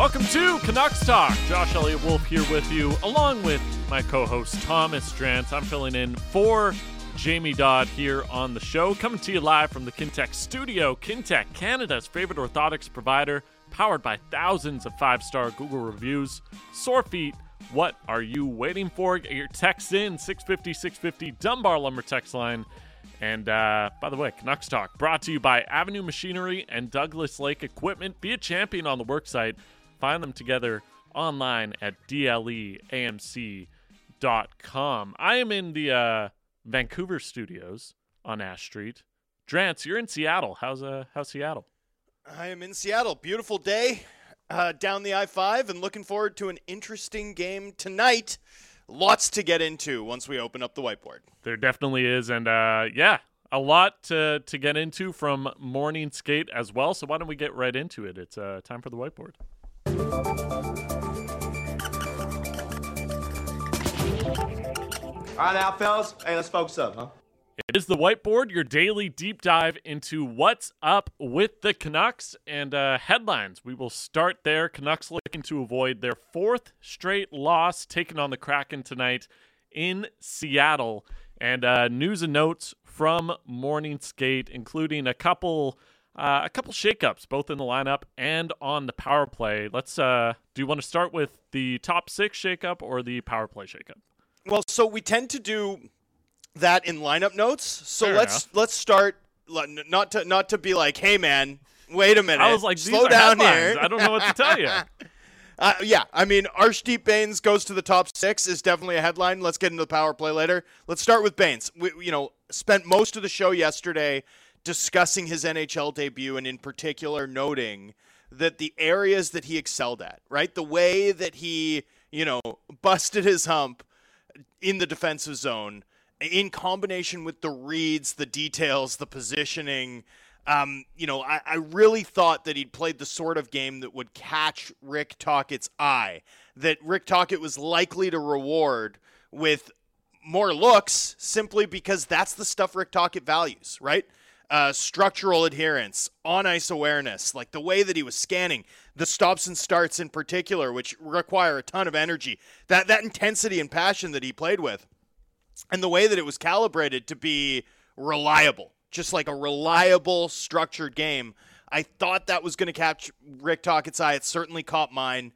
Welcome to Canucks Talk. Josh Elliott Wolfe here with you, along with my co host Thomas Drance. I'm filling in for Jamie Dodd here on the show, coming to you live from the Kintec studio. Kintec, Canada's favorite orthotics provider, powered by thousands of five star Google reviews. Sore feet, what are you waiting for? Get your text in 650 650 Dunbar Lumber text line. And uh, by the way, Canucks Talk brought to you by Avenue Machinery and Douglas Lake Equipment. Be a champion on the worksite. Find them together online at dleamc.com. I am in the uh, Vancouver studios on Ash Street. Drance, you're in Seattle. How's uh how's Seattle? I am in Seattle. Beautiful day uh, down the I 5 and looking forward to an interesting game tonight. Lots to get into once we open up the whiteboard. There definitely is, and uh, yeah, a lot to to get into from morning skate as well. So why don't we get right into it? It's uh, time for the whiteboard. All right, now, fellas. Hey, let's focus up, huh? It is the whiteboard, your daily deep dive into what's up with the Canucks and uh, headlines. We will start there. Canucks looking to avoid their fourth straight loss, taking on the Kraken tonight in Seattle. And uh, news and notes from Morning Skate, including a couple. Uh, a couple shakeups, both in the lineup and on the power play. Let's. Uh, do you want to start with the top six shakeup or the power play shakeup? Well, so we tend to do that in lineup notes. So Fair let's enough. let's start not to not to be like, hey man, wait a minute. I was like, slow down headlines. here. I don't know what to tell you. Uh, yeah, I mean, Arshdeep Bains goes to the top six is definitely a headline. Let's get into the power play later. Let's start with Bains. We, you know, spent most of the show yesterday discussing his NHL debut and in particular noting that the areas that he excelled at, right? The way that he, you know, busted his hump in the defensive zone in combination with the reads, the details, the positioning. Um, you know, I, I really thought that he'd played the sort of game that would catch Rick Tocchet's eye, that Rick Tocchet was likely to reward with more looks simply because that's the stuff Rick Tocchet values, right? Uh, structural adherence, on ice awareness, like the way that he was scanning, the stops and starts in particular, which require a ton of energy, that that intensity and passion that he played with, and the way that it was calibrated to be reliable, just like a reliable, structured game. I thought that was going to catch Rick Tocchet's eye. It certainly caught mine,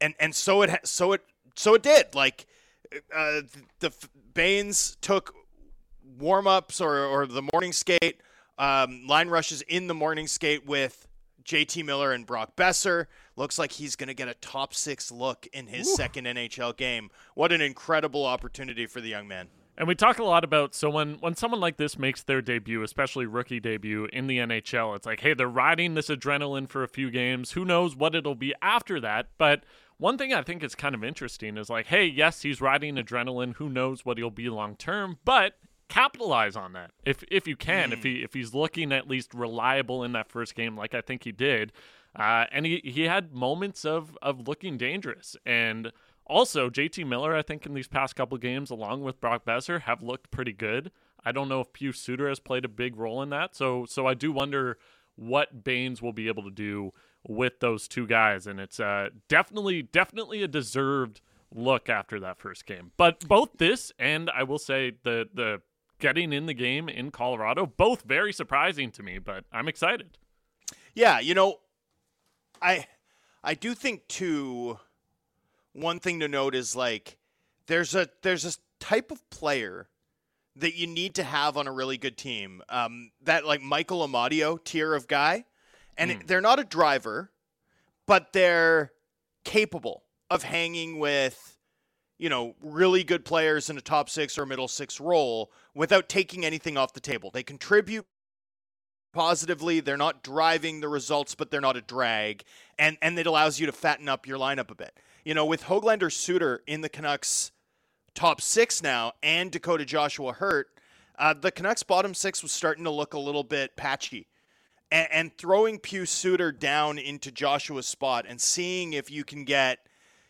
and and so it so it so it did. Like uh, the f- Bains took warm ups or or the morning skate um, line rushes in the morning skate with JT Miller and Brock Boeser. Looks like he's going to get a top six look in his second NHL game. What an incredible opportunity for the young man. And we talk a lot about so when when someone like this makes their debut, especially rookie debut in the NHL, it's like, hey, they're riding this adrenaline for a few games. Who knows what it'll be after that? But one thing I think is kind of interesting is like, hey, yes, he's riding adrenaline. Who knows what he'll be long term? But capitalize on that if if you can. If he if he's looking at least reliable in that first game, like I think he did, uh, and he he had moments of of looking dangerous and. Also, JT Miller, I think in these past couple games, along with Brock Boeser, have looked pretty good. I don't know if Pius Suter has played a big role in that, so so I do wonder what Bains will be able to do with those two guys, and it's uh, definitely definitely a deserved look after that first game. But both this and I will say the the getting in the game in Colorado, both very surprising to me, but I'm excited. Yeah, you know, I I do think too. One thing to note is like there's a there's a type of player that you need to have on a really good team. Um, that like Michael Amadio tier of guy, and it- they're not a driver, but they're capable of hanging with you know really good players in a top six or middle six role without taking anything off the table. They contribute positively. They're not driving the results, but they're not a drag, and and it allows you to fatten up your lineup a bit. You know, with Hoglander Suter in the Canucks top six now, and Dakota Joshua hurt, uh, the Canucks bottom six was starting to look a little bit patchy. And, and throwing Pius Suter down into Joshua's spot and seeing if you can get,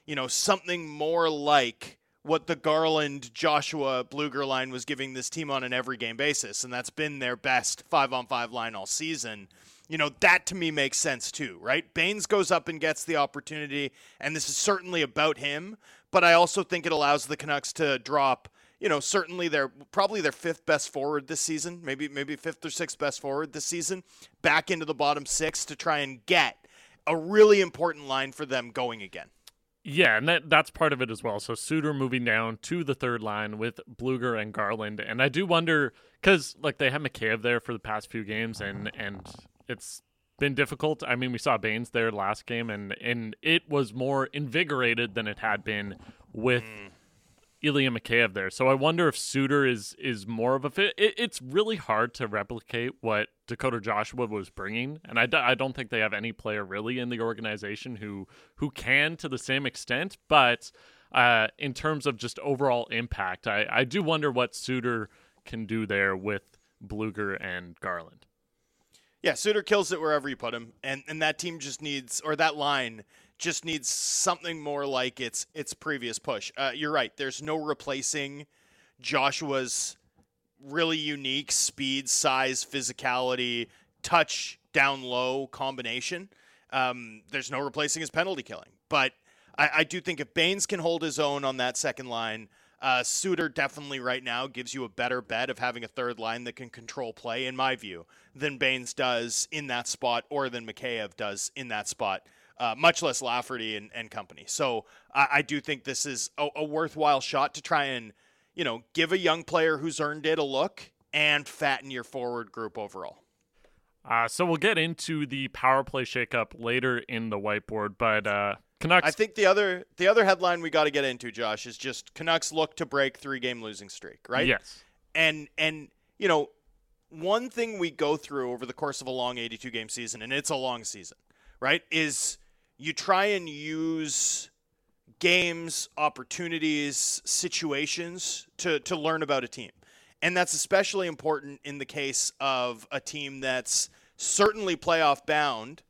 you know, something more like what the Garland Joshua Blueger line was giving this team on an every game basis, and that's been their best five on five line all season. you know, that to me makes sense too, right? Bains goes up and gets the opportunity, and this is certainly about him, but I also think it allows the Canucks to drop, you know, certainly their probably their fifth best forward this season, maybe maybe fifth or sixth best forward this season, back into the bottom six to try and get a really important line for them going again. Yeah, and that that's part of it as well. So Suter moving down to the third line with Blueger and Garland, and I do wonder because like they have Mikheyev there for the past few games, and and it's been difficult. I mean, we saw Bains there last game, and and it was more invigorated than it had been with. Mm. Ilya Mikheyev there. So I wonder if Suter is is more of a fit. It, it's really hard to replicate what Dakota Joshua was bringing, and I, d- I don't think they have any player really in the organization who who can to the same extent. But uh, in terms of just overall impact, I, I do wonder what Suter can do there with Blueger and Garland. Yeah, Suter kills it wherever you put him, and and that team just needs or that line just needs something more like its its previous push. Uh, you're right. There's no replacing Joshua's really unique speed, size, physicality, touch down low combination. Um, there's no replacing his penalty killing, but I, I do think if Bains can hold his own on that second line uh, Suter definitely right now gives you a better bet of having a third line that can control play, in my view, than Bains does in that spot or than Mikheyev does in that spot. Uh, much less Lafferty and, and company. So I, I, do think this is a, a, worthwhile shot to try and, you know, give a young player who's earned it a look and fatten your forward group overall. Uh, so we'll get into the power play shakeup later in the whiteboard, but uh, Canucks. I think the other the other headline we got to get into, Josh, is just Canucks look to break three game losing streak, right? Yes. And and you know, one thing we go through over the course of a long 82 game season, and it's a long season, right? Is you try and use games, opportunities, situations to to learn about a team. And that's especially important in the case of a team that's certainly playoff bound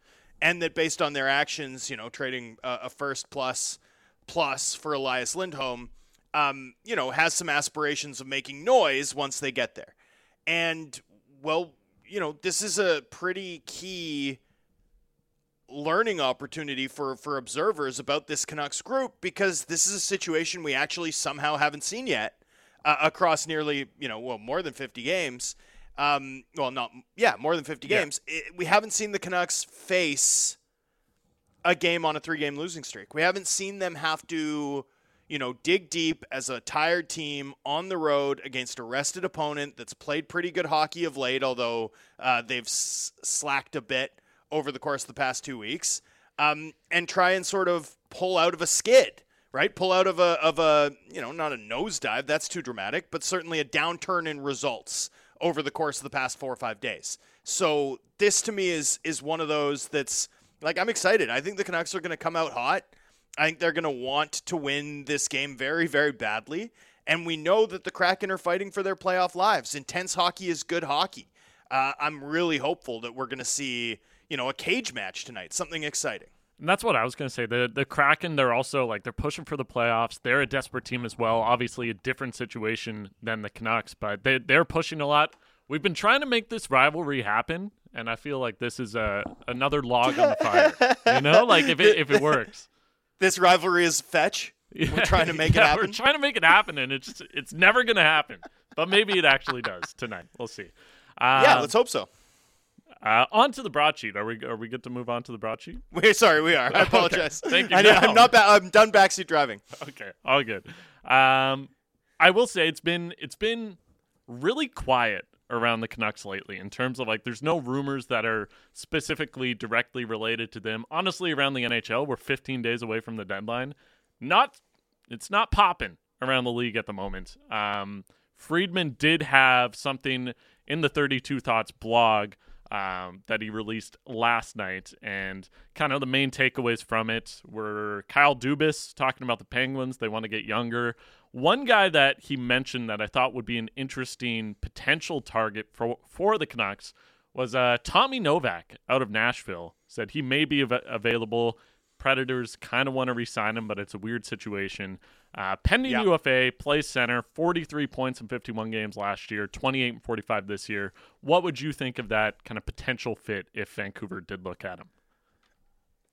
and that based on their actions, you know, trading a, a first plus plus for Elias Lindholm, um, you know, has some aspirations of making noise once they get there. And well, you know, this is a pretty key learning opportunity for for observers about this Canucks group because this is a situation we actually somehow haven't seen yet uh, across nearly, you know, well, more than 50 games. Um, well, not yeah, more than 50 games. Yeah. It, we haven't seen the Canucks face a game on a three-game losing streak. We haven't seen them have to, you know, dig deep as a tired team on the road against a rested opponent that's played pretty good hockey of late, although uh, they've s- slacked a bit over the course of the past two weeks, um, and try and sort of pull out of a skid right? Pull out of a of a you know not a nosedive that's too dramatic, but certainly a downturn in results over the course of the past four or five days. So this to me is is one of those that's like I'm excited. I think the Canucks are going to come out hot. I think they're going to want to win this game very very badly. And we know that the Kraken are fighting for their playoff lives. Intense hockey is good hockey. Uh, I'm really hopeful that we're going to see, you know, a cage match tonight, something exciting. And that's what I was going to say. The the Kraken, they're also like they're pushing for the playoffs. They're a desperate team as well. Obviously, a different situation than the Canucks, but they they're pushing a lot. We've been trying to make this rivalry happen, and I feel like this is a another log on the fire. you know, like if it if it works, this rivalry is fetch. Yeah, we're trying to make yeah, it happen. We're trying to make it happen, and it's it's never going to happen. But maybe it actually does tonight. We'll see. yeah, um, let's hope so. Uh, on to the broadsheet. Are we are we good to move on to the broadsheet? We're sorry, we are. I apologize. okay. Thank you. I, am not. Ba- I'm done backseat driving. Okay, all good. Um, I will say it's been it's been really quiet around the Canucks lately in terms of like there's no rumors that are specifically directly related to them. Honestly, around the NHL, we're 15 days away from the deadline. Not it's not popping around the league at the moment. Um, Friedman did have something in the 32 Thoughts blog um, that he released last night. And kind of the main takeaways from it were Kyle Dubas talking about the Penguins. They want to get younger. One guy that he mentioned that I thought would be an interesting potential target for, for the Canucks was uh, Tommy Novak out of Nashville. Said he may be av- available. Predators kind of want to re sign him, but it's a weird situation. Uh, pending Yeah. UFA, plays center, 43 points in 51 games last year, 28 and 45 this year. What would you think of that kind of potential fit if Vancouver did look at him?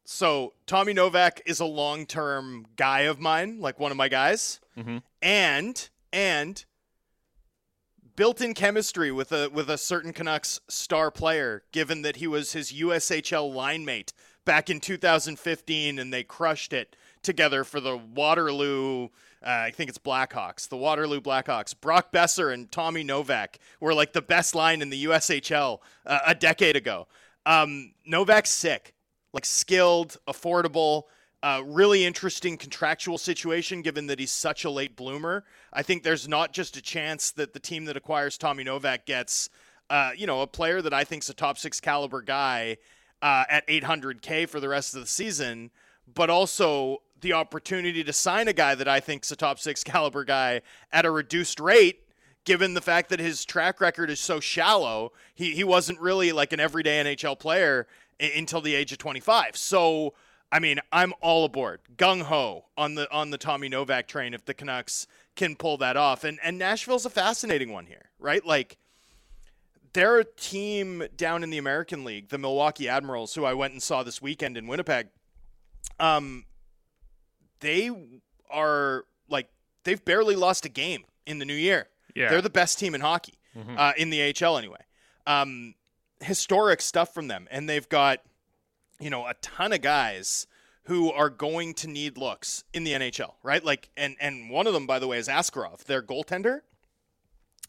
So Tommy Novak is a long-term guy of mine, like one of my guys, Mhm. and and built-in chemistry with a with a certain Canucks star player, given that he was his USHL line mate back in 2015, and they crushed it together for the Waterloo. Uh, I think it's Blackhawks, the Waterloo Blackhawks. Brock Boeser and Tommy Novak were like the best line in the USHL uh, a decade ago. Um, Novak's sick like skilled, affordable, uh, really interesting contractual situation given that he's such a late bloomer. I think there's not just a chance that the team that acquires Tommy Novak gets, uh, you know, a player that I think's a top six caliber guy uh, at 800K for the rest of the season, but also the opportunity to sign a guy that I think's a top six caliber guy at a reduced rate given the fact that his track record is so shallow, he, he wasn't really like an everyday NHL player I- until the age of 25. So, I mean, I'm all aboard, gung ho on the on the Tommy Novak train if the Canucks can pull that off. And and Nashville's a fascinating one here, right? Like they're a team down in the American League, the Milwaukee Admirals, who I went and saw this weekend in Winnipeg. Um, they are like they've barely lost a game in the new year. Yeah. They're the best team in hockey, uh, in the AHL anyway. Um, historic stuff from them, and they've got you know a ton of guys who are going to need looks in the NHL, right? Like, and and one of them, by the way, is Askarov, their goaltender,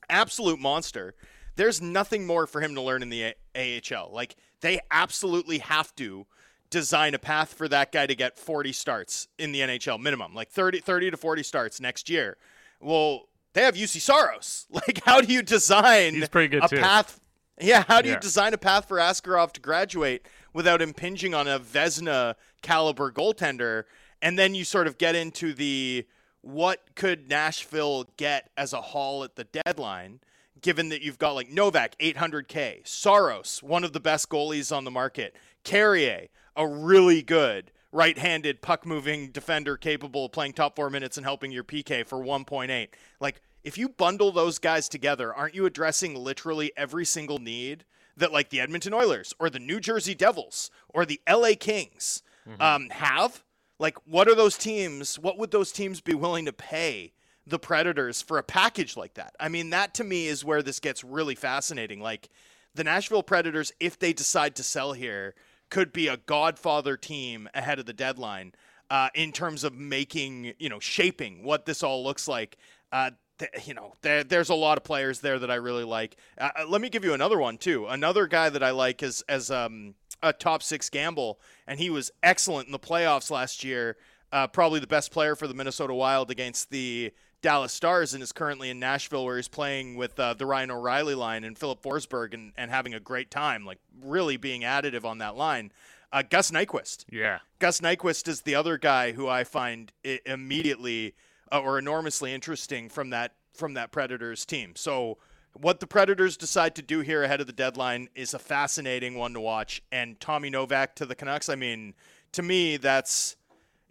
absolute monster. There's nothing more for him to learn in the A- AHL. Like, they absolutely have to design a path for that guy to get 40 starts in the NHL minimum, like 30, 30 to 40 starts next year. Well, they have Juuse Saros. Like, how do you design He's pretty good a too. path? Yeah, how do you design a path for Askarov to graduate without impinging on a Vezina caliber goaltender? And then you sort of get into the what could Nashville get as a haul at the deadline, given that you've got like Novak, 800K, Saros, one of the best goalies on the market, Carrier, a really good right handed puck moving defender capable of playing top four minutes and helping your PK for 1.8. Like, if you bundle those guys together, aren't you addressing literally every single need that like the Edmonton Oilers or the New Jersey Devils or the LA Kings um, have? Like, what are those teams? What would those teams be willing to pay the Predators for a package like that? I mean, that to me is where this gets really fascinating. Like, the Nashville Predators, if they decide to sell here, could be a godfather team ahead of the deadline uh, in terms of making, you know, shaping what this all looks like. Uh, th- you know, there, there's a lot of players there that I really like. Uh, uh, let me give you another one too. Another guy that I like is as um, a top six gamble, and he was excellent in the playoffs last year. Uh, probably the best player for the Minnesota Wild against the Dallas Stars, and is currently in Nashville where he's playing with uh, the Ryan O'Reilly line and Filip Forsberg and, and having a great time, like really being additive on that line. Uh, Gus Nyquist. Yeah. Gus Nyquist is the other guy who I find immediately uh, or enormously interesting from that from that Predators team. So what the Predators decide to do here ahead of the deadline is a fascinating one to watch. And Tommy Novak to the Canucks, I mean, to me, that's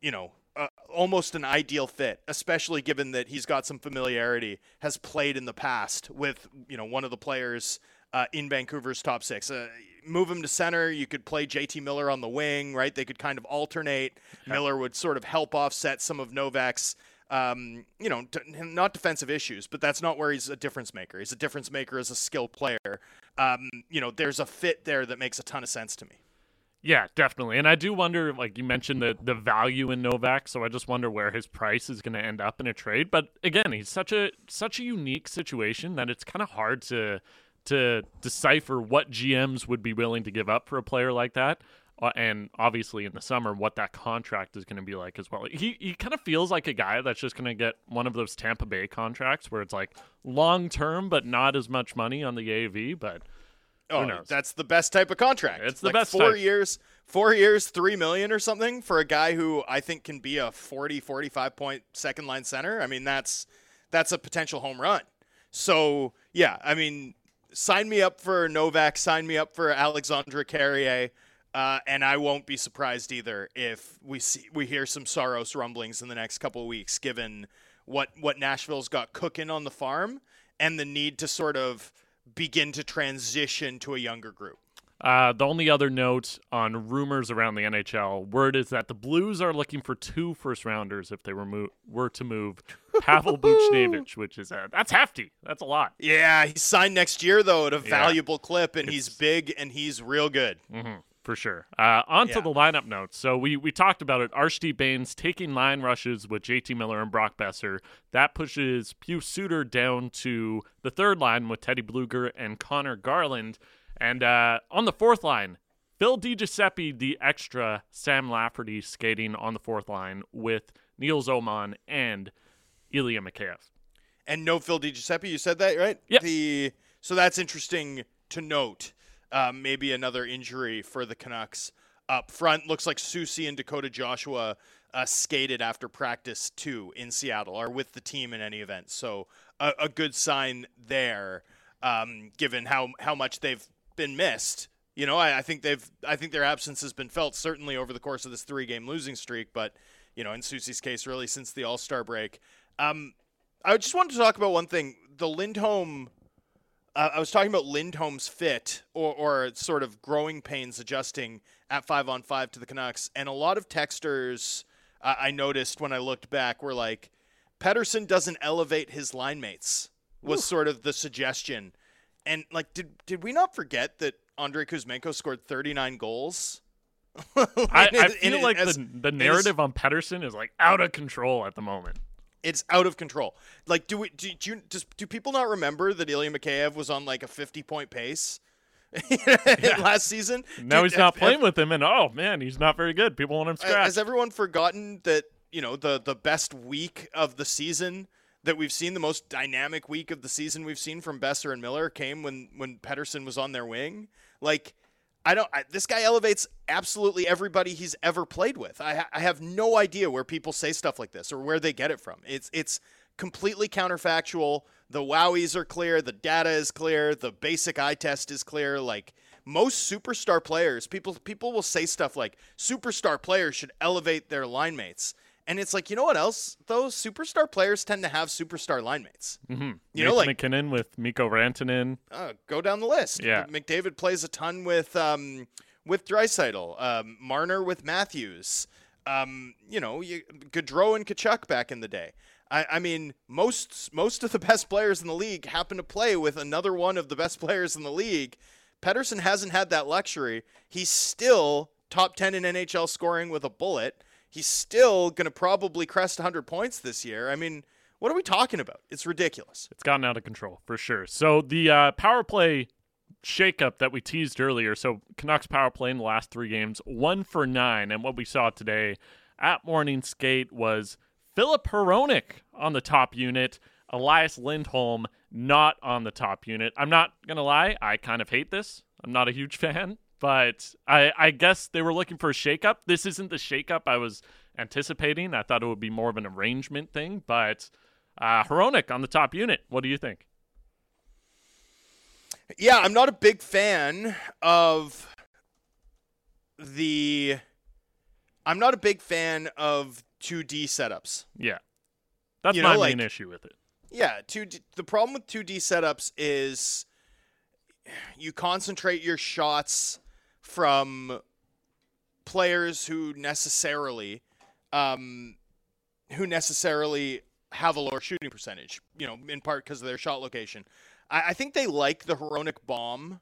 you know almost an ideal fit, especially given that he's got some familiarity, has played in the past with you know one of the players uh, in Vancouver's top six. Uh, move him to center. You could play JT Miller on the wing, right? They could kind of alternate. Miller would sort of help offset some of Novak's. Um, you know, d- not defensive issues, but that's not where he's a difference maker. He's a difference maker as a skilled player. Um, you know, there's a fit there that makes a ton of sense to me. Yeah, definitely. And I do wonder, like you mentioned, the the value in Novak. So I just wonder where his price is going to end up in a trade. But again, he's such a such a unique situation that it's kind of hard to to decipher what GMs would be willing to give up for a player like that. Uh, and obviously, in the summer, what that contract is going to be like as well. He he kind of feels like a guy that's just going to get one of those Tampa Bay contracts where it's like long term, but not as much money on the AV, But Oh, that's the best type of contract. It's the like best four type. years, four years, three million or something for a guy who I think can be a 40, 45 point second line center. I mean, that's that's a potential home run. So yeah, I mean, sign me up for Novak. Sign me up for Alexandre Carrier. Uh, and I won't be surprised either if we see we hear some Saros rumblings in the next couple of weeks, given what what Nashville's got cooking on the farm and the need to sort of begin to transition to a younger group. Uh, the only other note on rumors around the NHL word is that the Blues are looking for two first rounders if they were mo- were to move Pavel Buchnevich, which is uh, that's hefty. That's a lot. Yeah, he's signed next year though at a Yeah. valuable clip, and he's big and he's real good. hmm for sure. Uh, on to Yeah. the lineup notes. So we we talked about it. Archie Bains taking line rushes with JT Miller and Brock Boeser. That pushes Pius Suter down to the third line with Teddy Blueger and Connor Garland. And uh, on the fourth line, Phil DiGiuseppe, the extra Sam Lafferty skating on the fourth line with Nils Aman and Ilya Mikheyev. And no Phil DiGiuseppe, you said that right? Yep. The so that's interesting to note. Um, maybe another injury for the Canucks up front. Looks like Soucy and Dakota Joshua uh, skated after practice too in Seattle, or with the team in any event. So a, a good sign there, um, given how how much they've been missed. You know, I, I think they've I think their absence has been felt certainly over the course of this three game losing streak, but you know, in Soucy's case, really since the All Star break. Um, I just wanted to talk about one thing. The Lindholm. Uh, I was talking about Lindholm's fit or, or sort of growing pains adjusting at five on five to the Canucks, and a lot of texters uh, I noticed when I looked back were like, Pettersson doesn't elevate his line mates was sort of the suggestion, and like, did did we not forget that Andrei Kuzmenko scored 39 goals? I, I feel like as- the, the narrative on Pettersson is like out of control at the moment. It's out of control. Like, do we do, do you does, do people not remember that Ilya Mikheyev was on like a fifty point pace last season? Now Dude, he's not have- playing with him, and oh man, he's not very good. People want him uh, scratched. Has everyone forgotten that you know the the best week of the season that we've seen, the most dynamic week of the season we've seen from Boeser and Miller came when when Pettersson was on their wing? Like. I don't. I, this guy elevates absolutely everybody he's ever played with. I, ha- I have no idea where people say stuff like this or where they get it from. It's it's completely counterfactual. The WOWYs are clear. The data is clear. The basic eye test is clear. Like most superstar players, people people will say stuff like superstar players should elevate their line mates. And it's like, you know what else? Those superstar players tend to have superstar line mates. mm-hmm. You know, like MacKinnon with Mikko Rantanen. uh, go down the list. Yeah. McDavid plays a ton with um, with Draisaitl, um, Marner with Matthews. Um, you know, you, Gaudreau and Tkachuk back in the day. I, I mean, most most of the best players in the league happen to play with another one of the best players in the league. Pettersson hasn't had that luxury. He's still top ten in NHL scoring with a bullet. He's still going to probably crest 100 points this year. I mean, what are we talking about? It's ridiculous. It's gotten out of control for sure. So the uh, power play shakeup that we teased earlier. So Canucks power play in the last three games, one for nine, and what we saw today at morning skate was Filip Hronek on the top unit. Elias Lindholm not on the top unit. I'm not gonna lie, I kind of hate this. I'm not a huge fan, but I, I guess they were looking for a shakeup. This isn't the shakeup I was anticipating. I thought it would be more of an arrangement thing, but uh, Hronek on the top unit. What do you think? Yeah, I'm not a big fan of the. I'm not a big fan of 2D setups. Yeah, that's You my know, main like- issue with it. Yeah, 2D, the problem with 2D setups is you concentrate your shots from players who necessarily um, who necessarily have a lower shooting percentage, you know, in part because of their shot location. I, I think they like the Hronek bomb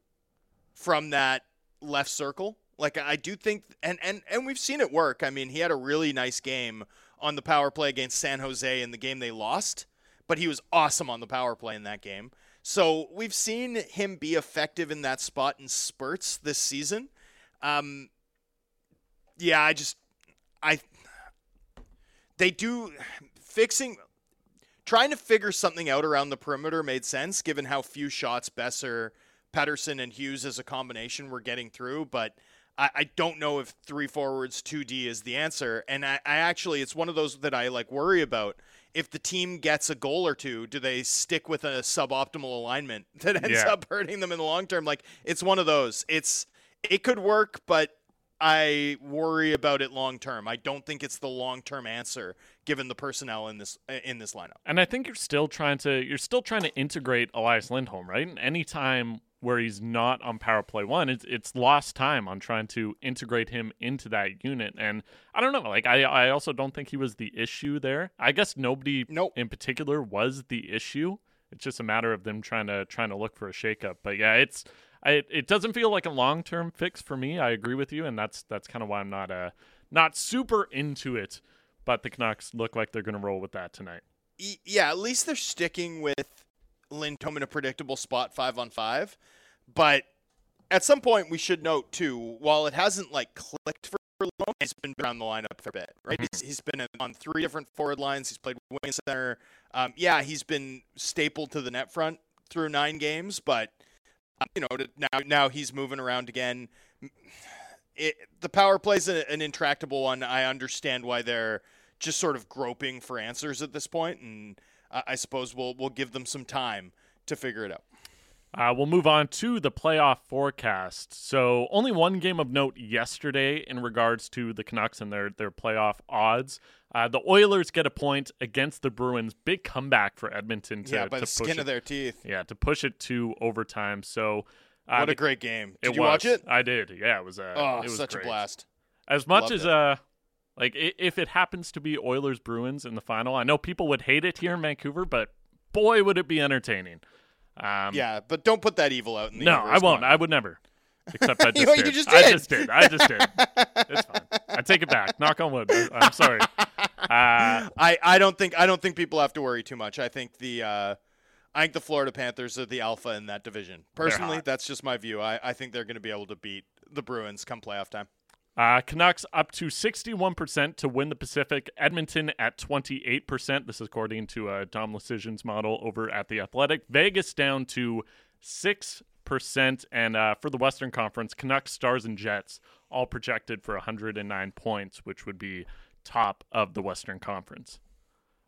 from that left circle. Like I do think and, and and we've seen it work. I mean, he had a really nice game on the power play against San Jose in the game they lost, but he was awesome on the power play in that game. So we've seen him be effective in that spot in spurts this season. Um, yeah, I just I they do fixing trying to figure something out around the perimeter made sense given how few shots Boeser, Pettersson, and Hughes as a combination were getting through, but I, I don't know if three forwards, two D is the answer. And I, I actually it's one of those that I like worry about. If the team gets a goal or two, do they stick with a suboptimal alignment that ends Yeah. up hurting them in the long term? Like it's one of those. It's it could work, but I worry about it long term. I don't think it's the long term answer given the personnel in this in this lineup. And I think you're still trying to you're still trying to integrate Elias Lindholm, right? And anytime where he's not on power play one, it's it's lost time on trying to integrate him into that unit. And I don't know, like I I also don't think he was the issue there. I guess nobody nope. in particular was the issue. It's just a matter of them trying to trying to look for a shakeup. But yeah, it's I, it doesn't feel like a long term fix for me. I agree with you, and that's that's kind of why I'm not uh not super into it. But the Canucks look like they're going to roll with that tonight. Yeah, at least they're sticking with Lindholm in a predictable spot five on five. But at some point, we should note too, while it hasn't like clicked for Lindholm, he's been around the lineup for a bit, right? Mm-hmm. He's, he's been on three different forward lines. He's played wing center. Um, yeah, he's been stapled to the net front through nine games, but you know, now now he's moving around again. It, the power play is an intractable one. I understand why they're just sort of groping for answers at this point, and I suppose we'll we'll give them some time to figure it out. Uh, we'll move on to the playoff forecast. So, only one game of note yesterday in regards to the Canucks and their their playoff odds. Uh, the Oilers get a point against the Bruins. Big comeback for Edmonton to, yeah, by to the skin it, of their teeth. Yeah, to push it to overtime. So, uh, what a great game! Did you was. watch it? I did. Yeah, it was. Uh, oh, it was such great. a blast. As much Loved as uh, like if it happens to be Oilers Bruins in the final, I know people would hate it here in Vancouver, but boy, would it be entertaining. Um, yeah, but don't put that evil out in the no. I won't. On. I would never. Except I just, You- you did. I just did. I just did. It's fine. I take it back. Knock on wood. I'm sorry. Uh, I, I don't think I don't think people have to worry too much. I think the uh, I think the Florida Panthers are the alpha in that division. Personally, that's just my view. I, I think they're going to be able to beat the Bruins come playoff time. Uh, Canucks up to 61% to win the Pacific. Edmonton at 28%. This is according to uh, Dom Decisions model over at the Athletic. Vegas down to 6%. And uh, for the Western Conference, Canucks, Stars, and Jets all projected for 109 points, which would be top of the Western Conference.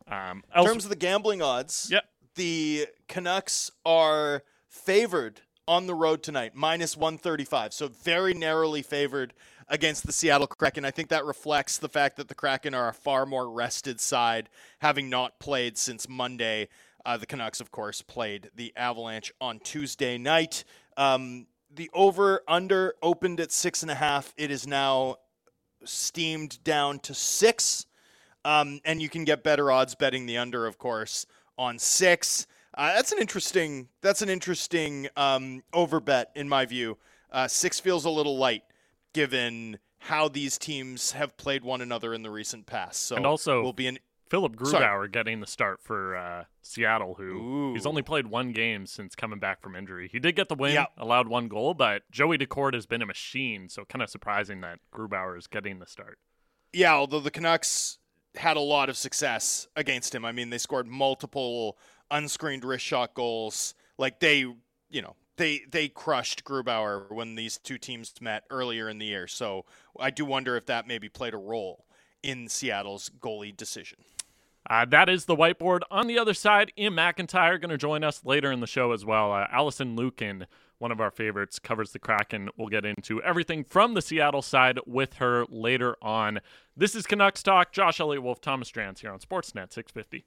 Um, In terms of the gambling odds, Yep. the Canucks are favored on the road tonight, minus 135. So very narrowly favored against the Seattle Kraken. I think that reflects the fact that the Kraken are a far more rested side, having not played since Monday. Uh, the Canucks, of course, played the Avalanche on Tuesday night. Um, the over under opened at six and a half. It is now steamed down to six. Um, and you can get better odds betting the under, of course, on six. Uh, that's an interesting. That's an interesting um, over bet in my view. Uh, six feels a little light given how these teams have played one another in the recent past. So And also- will be an Philip Sorry. Grubauer getting the start for uh, Seattle, who he's only played one game since coming back from injury. He did get the win, Yeah. allowed one goal, but Joey Daccord has been a machine, so kind of surprising that Grubauer is getting the start. Yeah, although the Canucks had a lot of success against him. I mean, they scored multiple unscreened wrist shot goals. Like they, you know, they they crushed Grubauer when these two teams met earlier in the year. So I do wonder if that maybe played a role in Seattle's goalie decision. Uh, that is the whiteboard. On the other side, Iain MacIntyre going to join us later in the show as well. Uh, Alison Lukan, one of our favorites, covers the Kraken. We'll get into everything from the Seattle side with her later on. This is Canucks Talk. Josh Elliott Wolfe, Thomas Drance here on Sportsnet 650.